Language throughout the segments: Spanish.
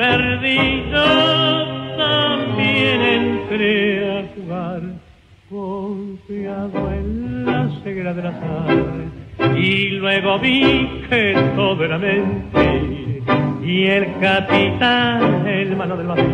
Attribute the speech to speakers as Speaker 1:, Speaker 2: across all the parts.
Speaker 1: yo también entré a jugar confiado en la ceguera del azar y luego vi que todo era mente y el capitán el mano del vacío.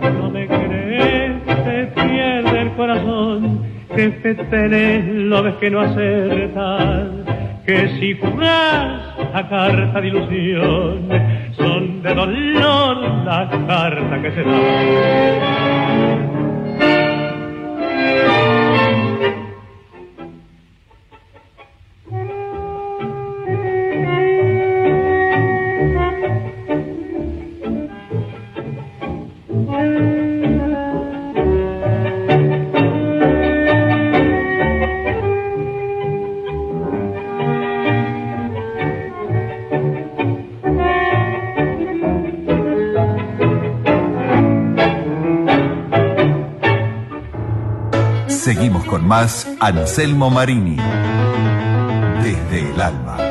Speaker 1: No me crees te pierde el corazón que te tenés lo ves que no acertas que si jugás a carta de ilusión son de dolor la carta que se da
Speaker 2: más Anselmo Marini. Desde el alma.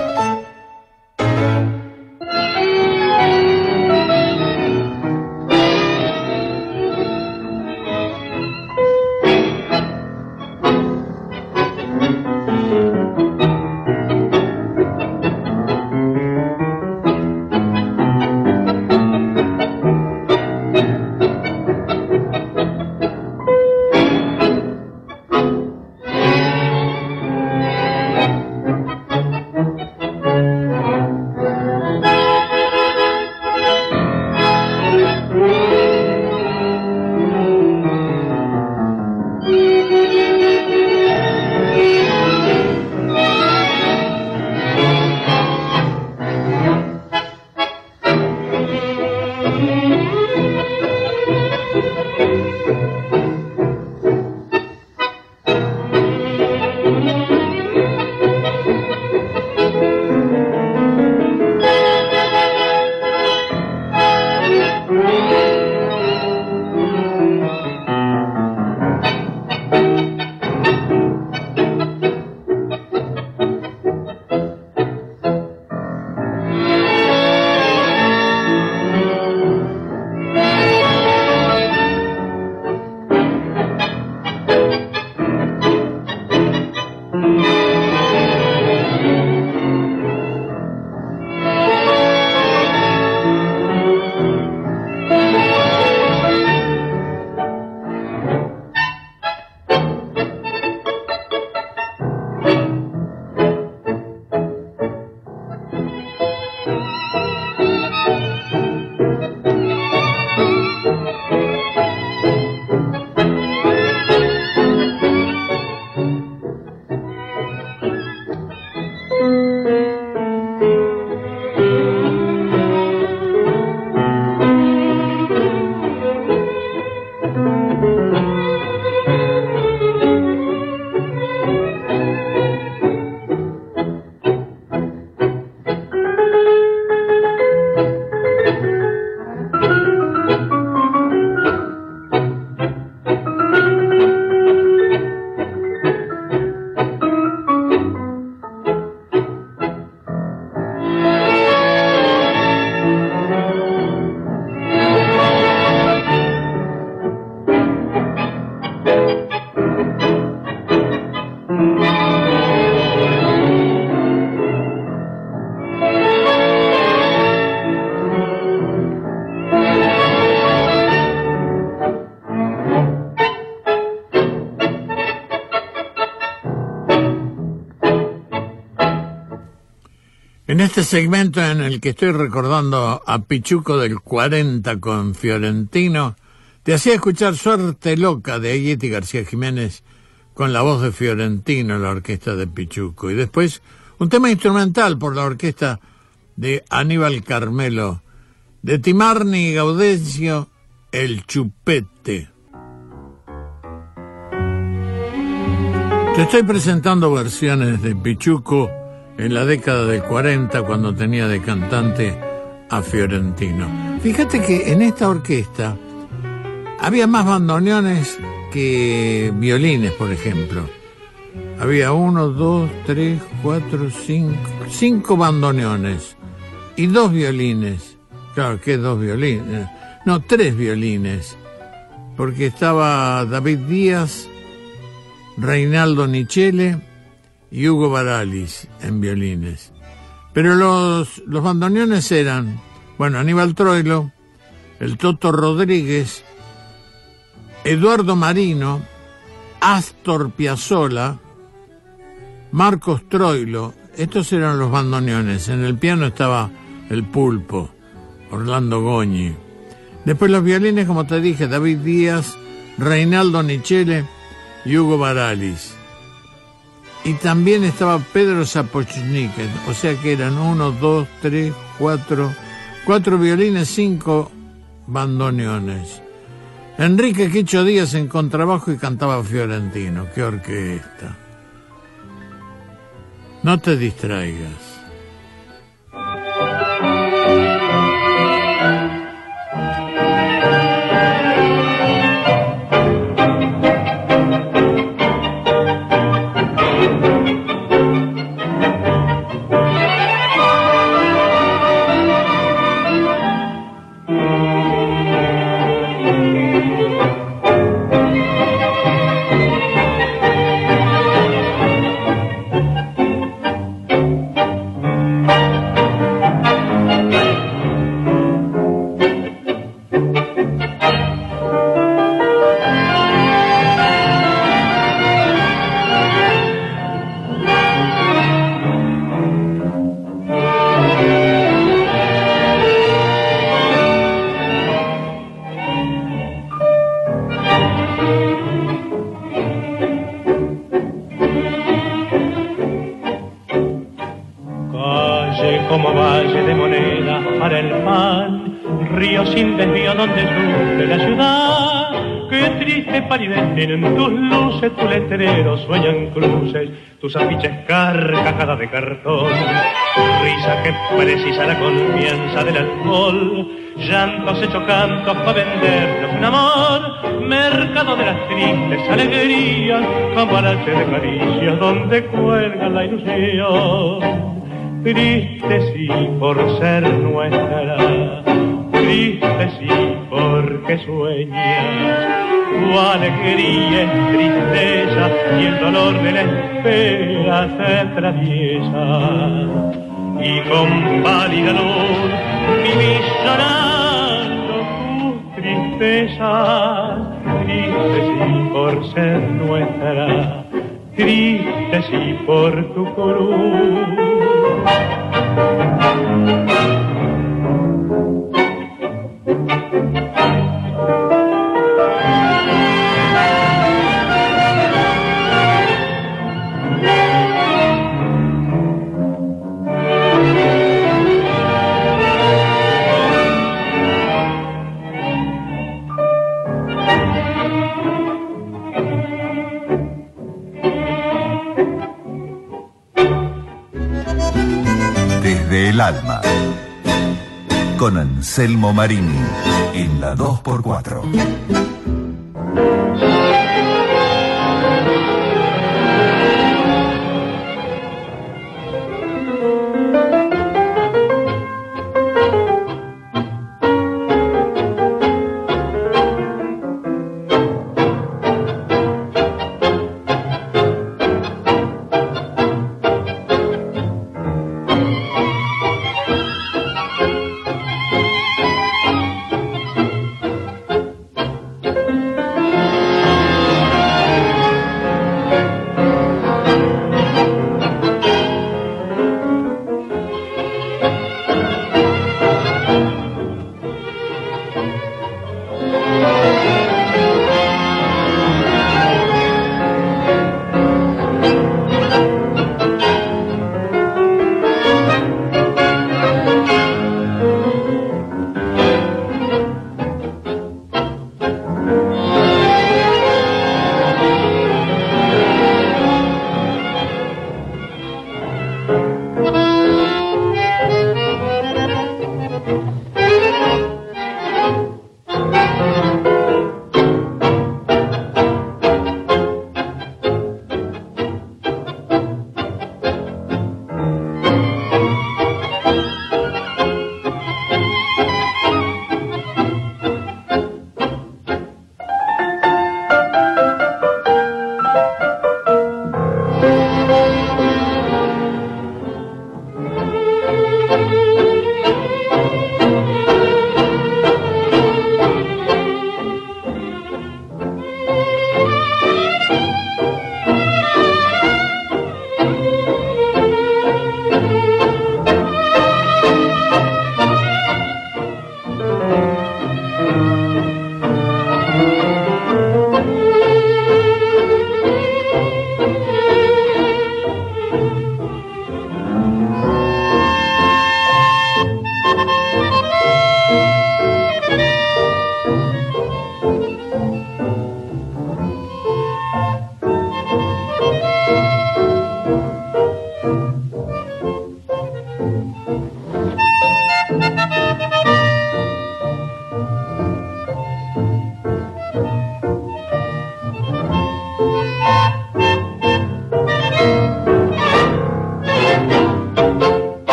Speaker 3: Este segmento en el que estoy recordando a Pichuco del 40 con Fiorentino, te hacía escuchar Suerte Loca de Ayeti García Jiménez con la voz de Fiorentino, la orquesta de Pichuco. Y después Un tema instrumental por la orquesta de Aníbal Carmelo, de Timarni y Gaudencio, El Chupete. Te estoy presentando versiones de Pichuco en la década del 40 cuando tenía de cantante a Fiorentino. Fíjate que en esta orquesta había más bandoneones que violines, por ejemplo. Había uno, dos, tres, cuatro, cinco, cinco bandoneones y dos violines. Claro, que dos violines? No, tres violines. Porque estaba David Díaz, Reinaldo Nichele y Hugo Baralis en violines. Pero los, los bandoneones eran, bueno, Aníbal Troilo, el Toto Rodríguez, Eduardo Marino, Astor Piazzolla, Marcos Troilo, estos eran los bandoneones. En el piano estaba el pulpo, Orlando Goñi. Después los violines, como te dije, David Díaz, Reinaldo Nichele, y Hugo Baralis. Y también estaba Pedro Zapochnik, o sea que eran uno, dos, tres, cuatro, cuatro violines, cinco bandoneones. Enrique Quicho Díaz en contrabajo y cantaba Fiorentino. ¡Qué orquesta! No te distraigas.
Speaker 1: Tus afiches carcajadas de cartón, risa que precisa la confianza del alcohol, llantos hechos cantos para vendernos un amor, mercado de las tristes alegrías, cambalache de caricias donde cuelga la ilusión. Triste sí por ser nuestra, triste sí porque sueñas tu alegría es tristeza y el dolor de la espera se atraviesa. Y con pálida luz vivís llorando tus tristezas, triste sí por ser nuestra, triste sí por tu cruz.
Speaker 2: Alma. Con Anselmo Marini en la 2x4.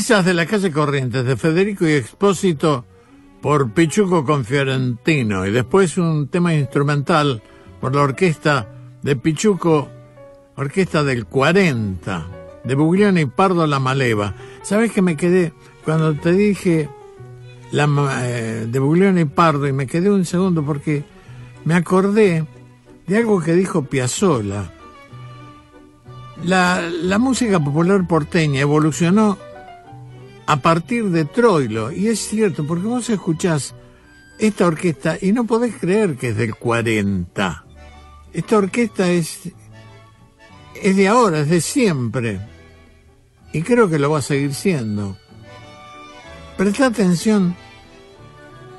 Speaker 3: Tristezas de la calle Corrientes de Federico y Expósito por Pichuco con Fiorentino y después un tema instrumental por la orquesta de Pichuco, orquesta del 40, de Buglione y Pardo La Maleva. ¿Sabes que me quedé cuando te dije eh, de Buglione y Pardo y me quedé un segundo porque me acordé de algo que dijo Piazzolla. La, la música popular porteña evolucionó a partir de Troilo. Y es cierto, porque vos escuchás esta orquesta y no podés creer que es del 40. Esta orquesta es, es de ahora, es de siempre. Y creo que lo va a seguir siendo. Presta atención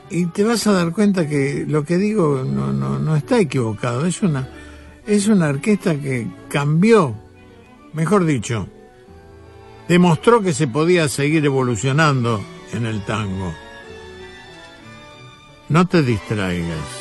Speaker 3: y te vas a dar cuenta que lo que digo no, no, no está equivocado. Es una, es una orquesta que cambió, mejor dicho, demostró que se podía seguir evolucionando en el tango. No te distraigas.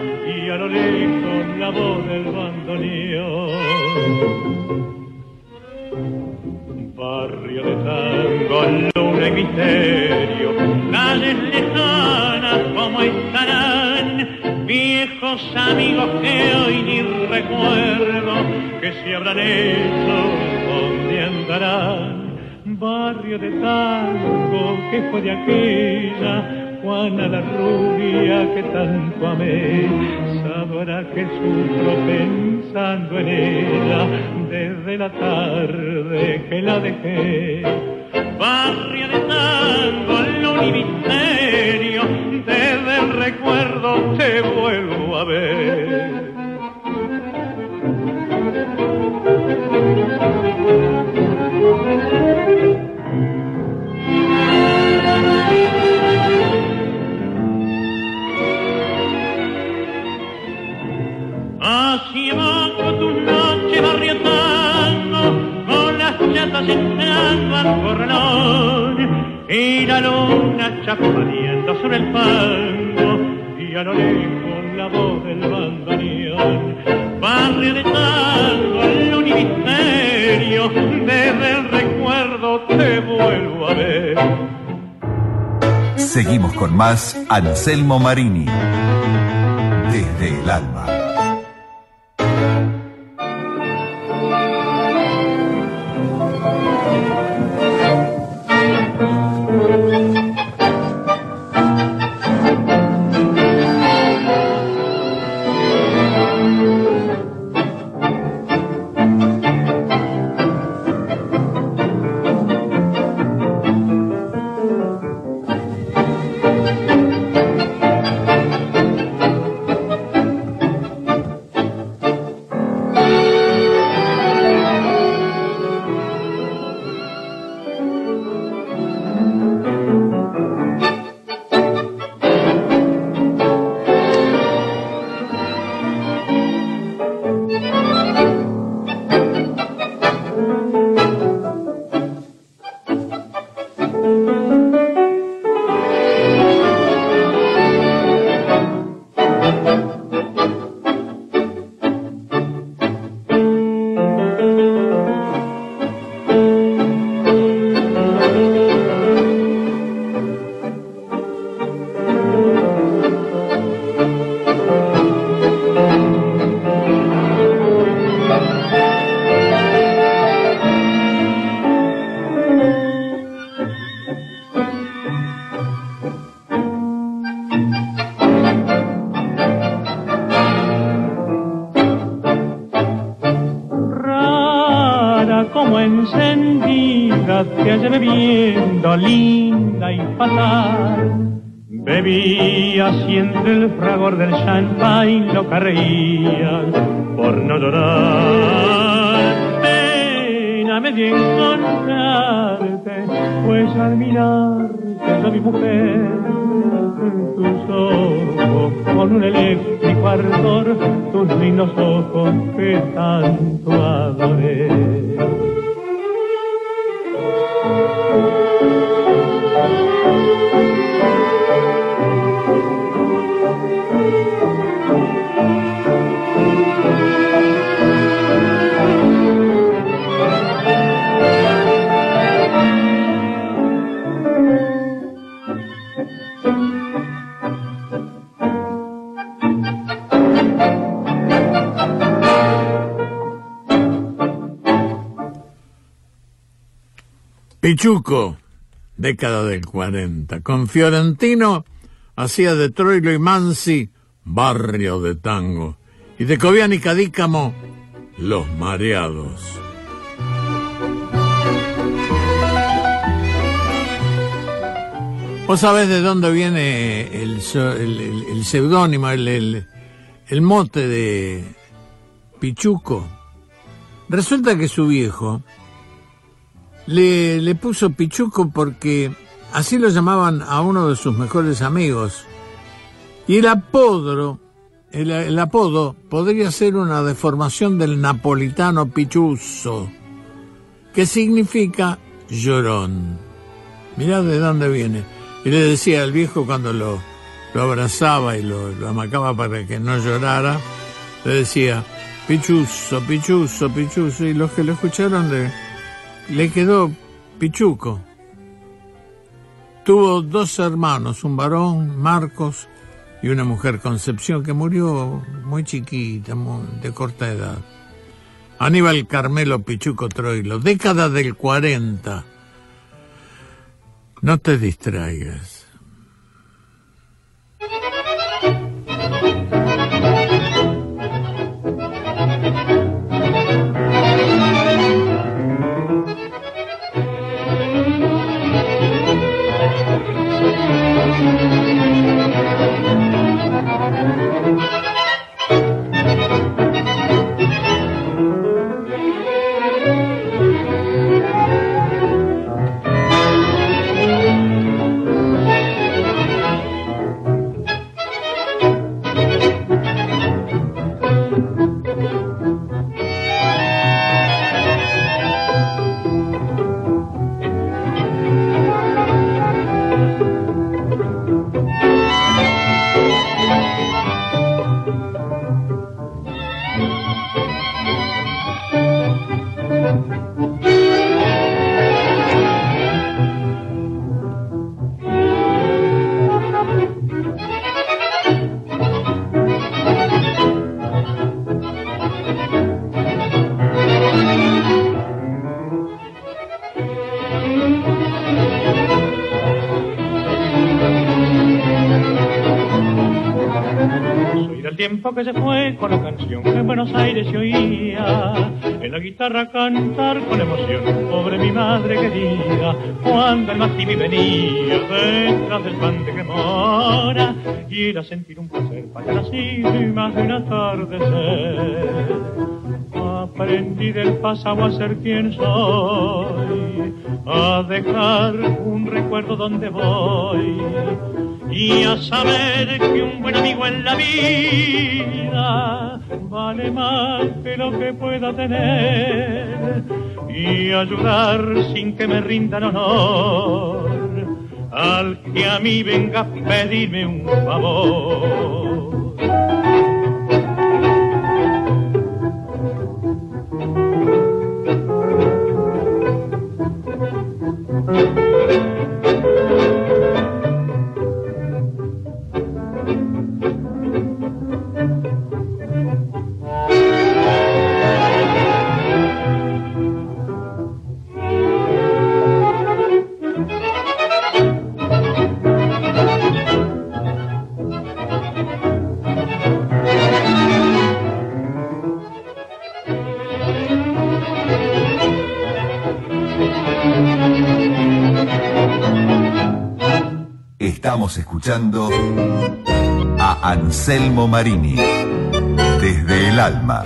Speaker 1: a lo lejos la voz del bandoneón. Barrio de tango, luna y misterio, calles lejanas como estarán viejos amigos que hoy ni recuerdo que se habrán hecho, dónde andarán. Barrio de tango que fue de aquella Juana la rubia que tanto amé, que sufro pensando en ella desde la tarde que la dejé. Barria de tango al misterio, desde el recuerdo te vuelvo a ver. Chaparriendo sobre el fango y a lo lejos la voz del bandoneón barrio de tango el universo desde el recuerdo te vuelvo a ver.
Speaker 2: Seguimos con más Anselmo Marini desde el alma
Speaker 1: linda y fatal. Bebías y entre el fragor del champagne lo reías por no llorar. Pena me dio encontrarte, pues al mirarte a mi mujer tus ojos con un eléctrico ardor, tus lindos ojos que tanto adoré.
Speaker 3: Pichuco, década del 40. Con Fiorentino hacía de Troilo y Mansi barrio de tango. Y de Cobian y Cadícamo, los mareados. ¿Vos sabés de dónde viene el, el, seudónimo, el, el mote de Pichuco? Resulta que su viejo le, le puso Pichuco porque así lo llamaban a uno de sus mejores amigos. Y el apodo, el, apodo podría ser una deformación del napolitano pichuso, que significa llorón. Mirá de dónde viene. Y le decía al viejo cuando lo, lo abrazaba y lo, lo, amacaba para que no llorara, le decía, pichuso, pichuso, pichuso. Y los que lo escucharon le, le quedó Pichuco. Tuvo dos hermanos, un varón, Marcos, y una mujer, Concepción, que murió muy chiquita, de corta edad. Aníbal Carmelo Pichuco Troilo, década del 40. No te distraigas. Thank you.
Speaker 1: Que se fue con la canción que en Buenos Aires se oía. En la guitarra cantar con emoción, pobre mi madre querida, cuando el Mastimi venía detrás del pan de mora y era sentir un placer para las cimas de un atardecer. Aprendí del pasado a ser quien soy, a dejar un recuerdo donde voy y a saber que un buen amigo en la vida vale más que lo que pueda tener y ayudar sin que me rindan honor al que a mí venga a pedirme un favor.
Speaker 2: Estamos escuchando a Anselmo Marini desde el alma.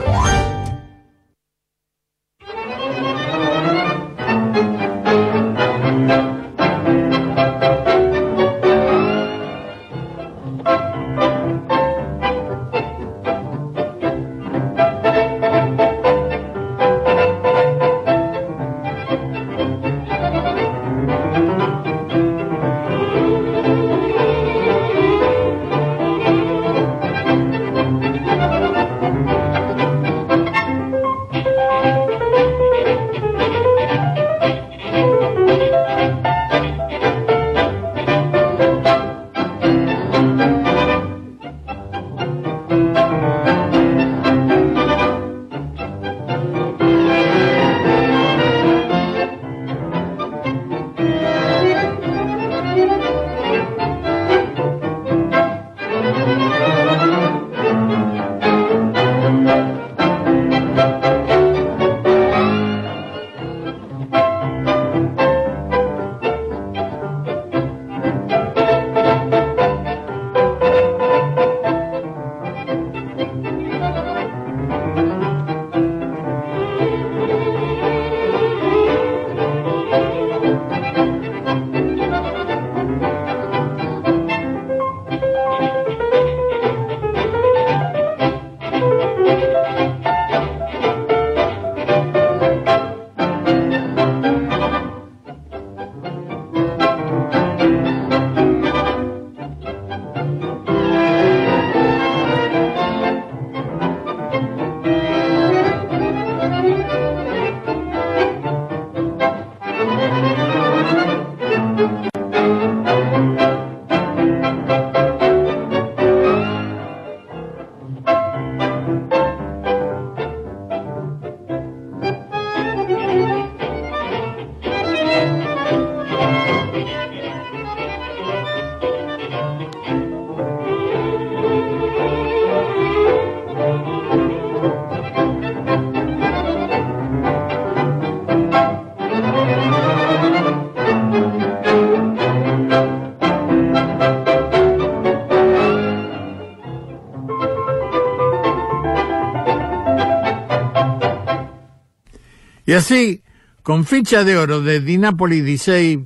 Speaker 3: Así, con ficha de oro de Di Napoli 16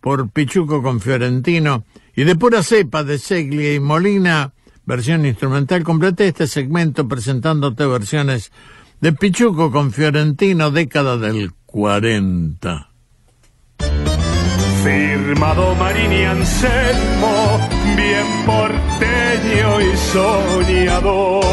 Speaker 3: por Pichuco con Fiorentino y de pura cepa de Seglia y Molina, versión instrumental, completé este segmento presentándote versiones de Pichuco con Fiorentino, década del 40.
Speaker 4: Firmado Marini Anselmo, bien porteño y soñador